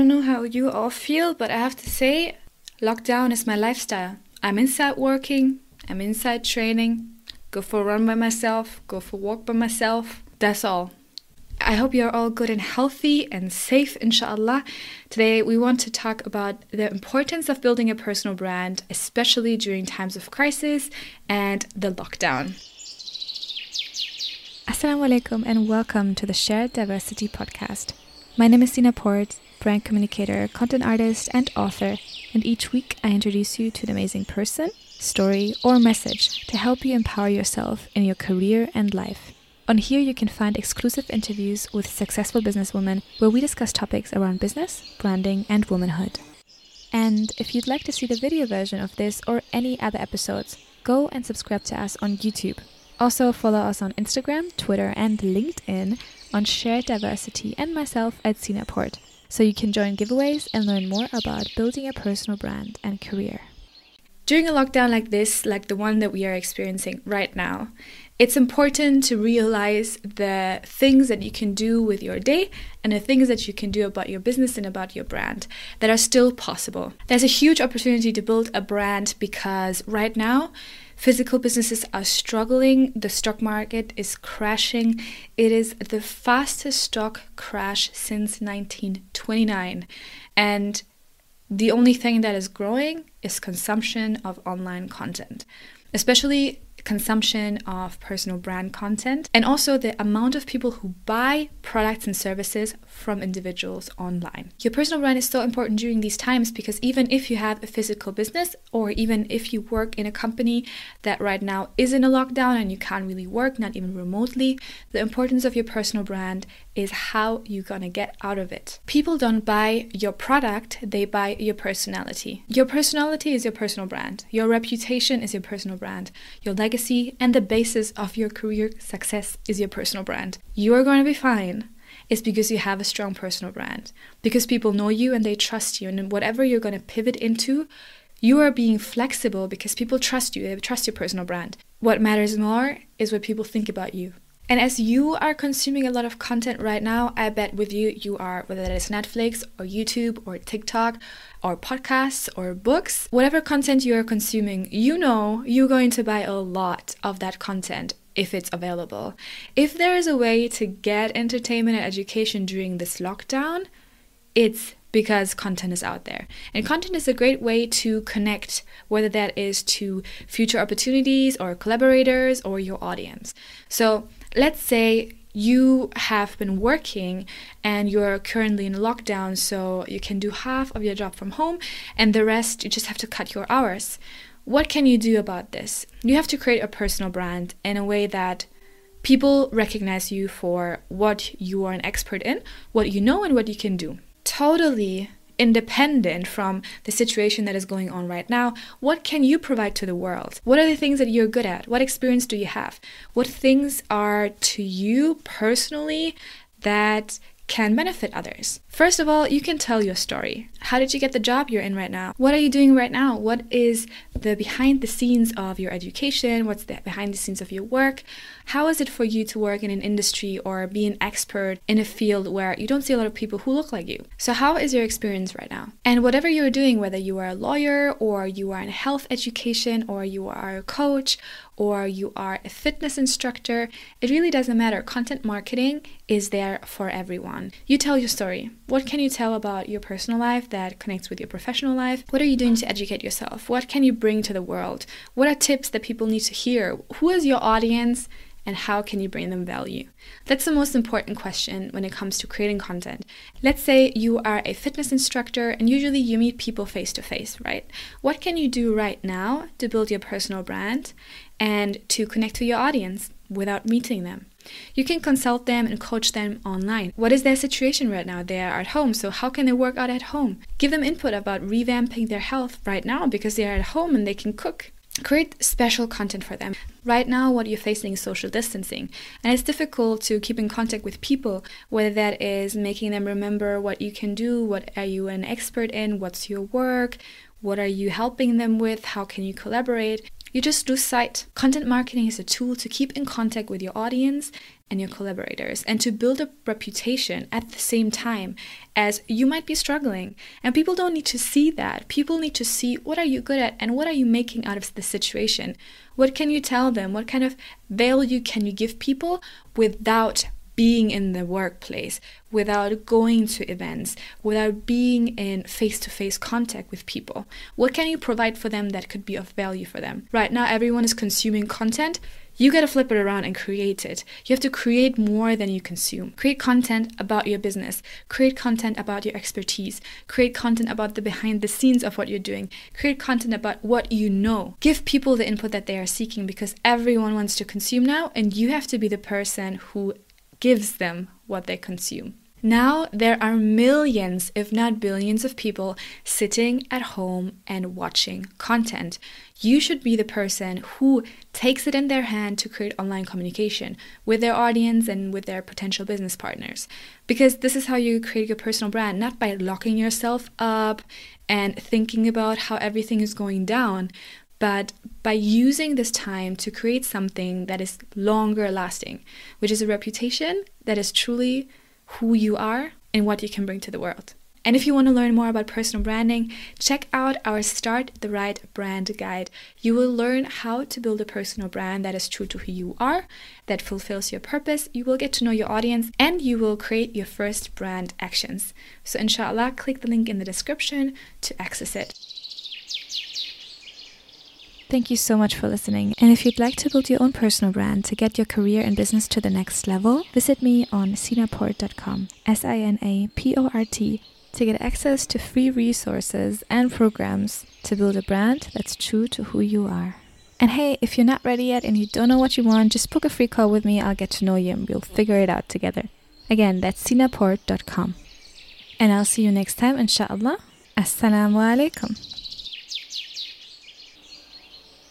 don't know how you all feel, but I have to say, lockdown is my lifestyle. I'm inside working, I'm inside training, go for a run by myself, go for a walk by myself. That's all. I hope you're all good and healthy and safe, inshallah. Today, we want to talk about the importance of building a personal brand, especially during times of crisis and the lockdown. Assalamu alaikum and welcome to the Shared Diversity podcast. My name is Sina Port, brand communicator, content artist, and author, and each week I introduce you to an amazing person, story, or message to help you empower yourself in your career and life. On here, you can find exclusive interviews with successful businesswomen where we discuss topics around business, branding, and womanhood. And if you'd like to see the video version of this or any other episodes, go and subscribe to us on YouTube. Also, follow us on Instagram, Twitter, and LinkedIn on Shared Diversity and myself at Sinaport, so you can join giveaways and learn more about building a personal brand and career. During a lockdown like this, like the one that we are experiencing right now, it's important to realize the things that you can do with your day and the things that you can do about your business and about your brand that are still possible. There's a huge opportunity to build a brand because right now, physical businesses are struggling. The stock market is crashing. It is the fastest stock crash since 1929. And the only thing that is growing is consumption of online content, especially consumption of personal brand content, and also the amount of people who buy products and services from individuals online. Your personal brand is so important during these times because even if you have a physical business, or even if you work in a company that right now is in a lockdown and you can't really work, not even remotely, the importance of your personal brand is how you're gonna get out of it. People don't buy your product, they buy your personality. Your personality is your personal brand, your reputation is your personal brand, your legacy and the basis of your career success is your personal brand. You are going to be fine. It's because you have a strong personal brand, because people know you and they trust you, and whatever you're going to pivot into, you are being flexible because people trust you, they trust your personal brand. What matters more is what people think about you. And as you are consuming a lot of content right now, I bet with you, you are, whether that is Netflix or YouTube or TikTok or podcasts or books, whatever content you are consuming, you know you're going to buy a lot of that content if it's available. If there is a way to get entertainment and education during this lockdown, it's because content is out there. And content is a great way to connect, whether that is to future opportunities or collaborators or your audience. So let's say you have been working and you're currently in lockdown, so you can do half of your job from home and the rest you just have to cut your hours. What can you do about this? You have to create a personal brand in a way that people recognize you for what you are an expert in, what you know, and what you can do. Totally independent from the situation that is going on right now, what can you provide to the world? What are the things that you're good at? What experience do you have? What things are to you personally that can benefit others. First of all, you can tell your story. How did you get the job you're in right now? What are you doing right now? What is the behind the scenes of your education? What's the behind the scenes of your work? How is it for you to work in an industry or be an expert in a field where you don't see a lot of people who look like you? So, how is your experience right now? And whatever you're doing, whether you are a lawyer or you are in health education or you are a coach or you are a fitness instructor, it really doesn't matter. Content marketing is there for everyone. You tell your story. What can you tell about your personal life that connects with your professional life? What are you doing to educate yourself? What can you bring to the world? What are tips that people need to hear? Who is your audience? And how can you bring them value? That's the most important question when it comes to creating content. Let's say you are a fitness instructor and usually you meet people face to face, right? What can you do right now to build your personal brand and to connect to your audience without meeting them? You can consult them and coach them online. What is their situation right now? They are at home, so how can they work out at home? Give them input about revamping their health right now because they are at home and they can cook. Create special content for them. Right now, what you're facing is social distancing, and it's difficult to keep in contact with people, whether that is making them remember what you can do, what are you an expert in, what's your work, what are you helping them with, how can you collaborate. You just lose sight. Content marketing is a tool to keep in contact with your audience and your collaborators and to build a reputation at the same time as you might be struggling. And people don't need to see that. People need to see what are you good at and what are you making out of the situation? What can you tell them? What kind of value can you give people without being in the workplace, without going to events, without being in face to face contact with people? What can you provide for them that could be of value for them? Right now, everyone is consuming content. You got to flip it around and create it. You have to create more than you consume. Create content about your business. Create content about your expertise. Create content about the behind the scenes of what you're doing. Create content about what you know. Give people the input that they are seeking because everyone wants to consume now, and you have to be the person who gives them what they consume. Now there are millions, if not billions, of people sitting at home and watching content. You should be the person who takes it in their hand to create online communication with their audience and with their potential business partners. Because this is how you create your personal brand, not by locking yourself up and thinking about how everything is going down, but by using this time to create something that is longer lasting, which is a reputation that is truly who you are and what you can bring to the world. And if you want to learn more about personal branding, check out our Start the Right Brand Guide. You will learn how to build a personal brand that is true to who you are, that fulfills your purpose. You will get to know your audience and you will create your first brand actions. So, inshallah, click the link in the description to access it. Thank you so much for listening. And if you'd like to build your own personal brand to get your career and business to the next level, visit me on sinaport.com, S I N A P O R T, to get access to free resources and programs to build a brand that's true to who you are. And hey, if you're not ready yet and you don't know what you want, just book a free call with me. I'll get to know you and we'll figure it out together. Again, that's sinaport.com. And I'll see you next time, inshallah. Assalamu alaikum.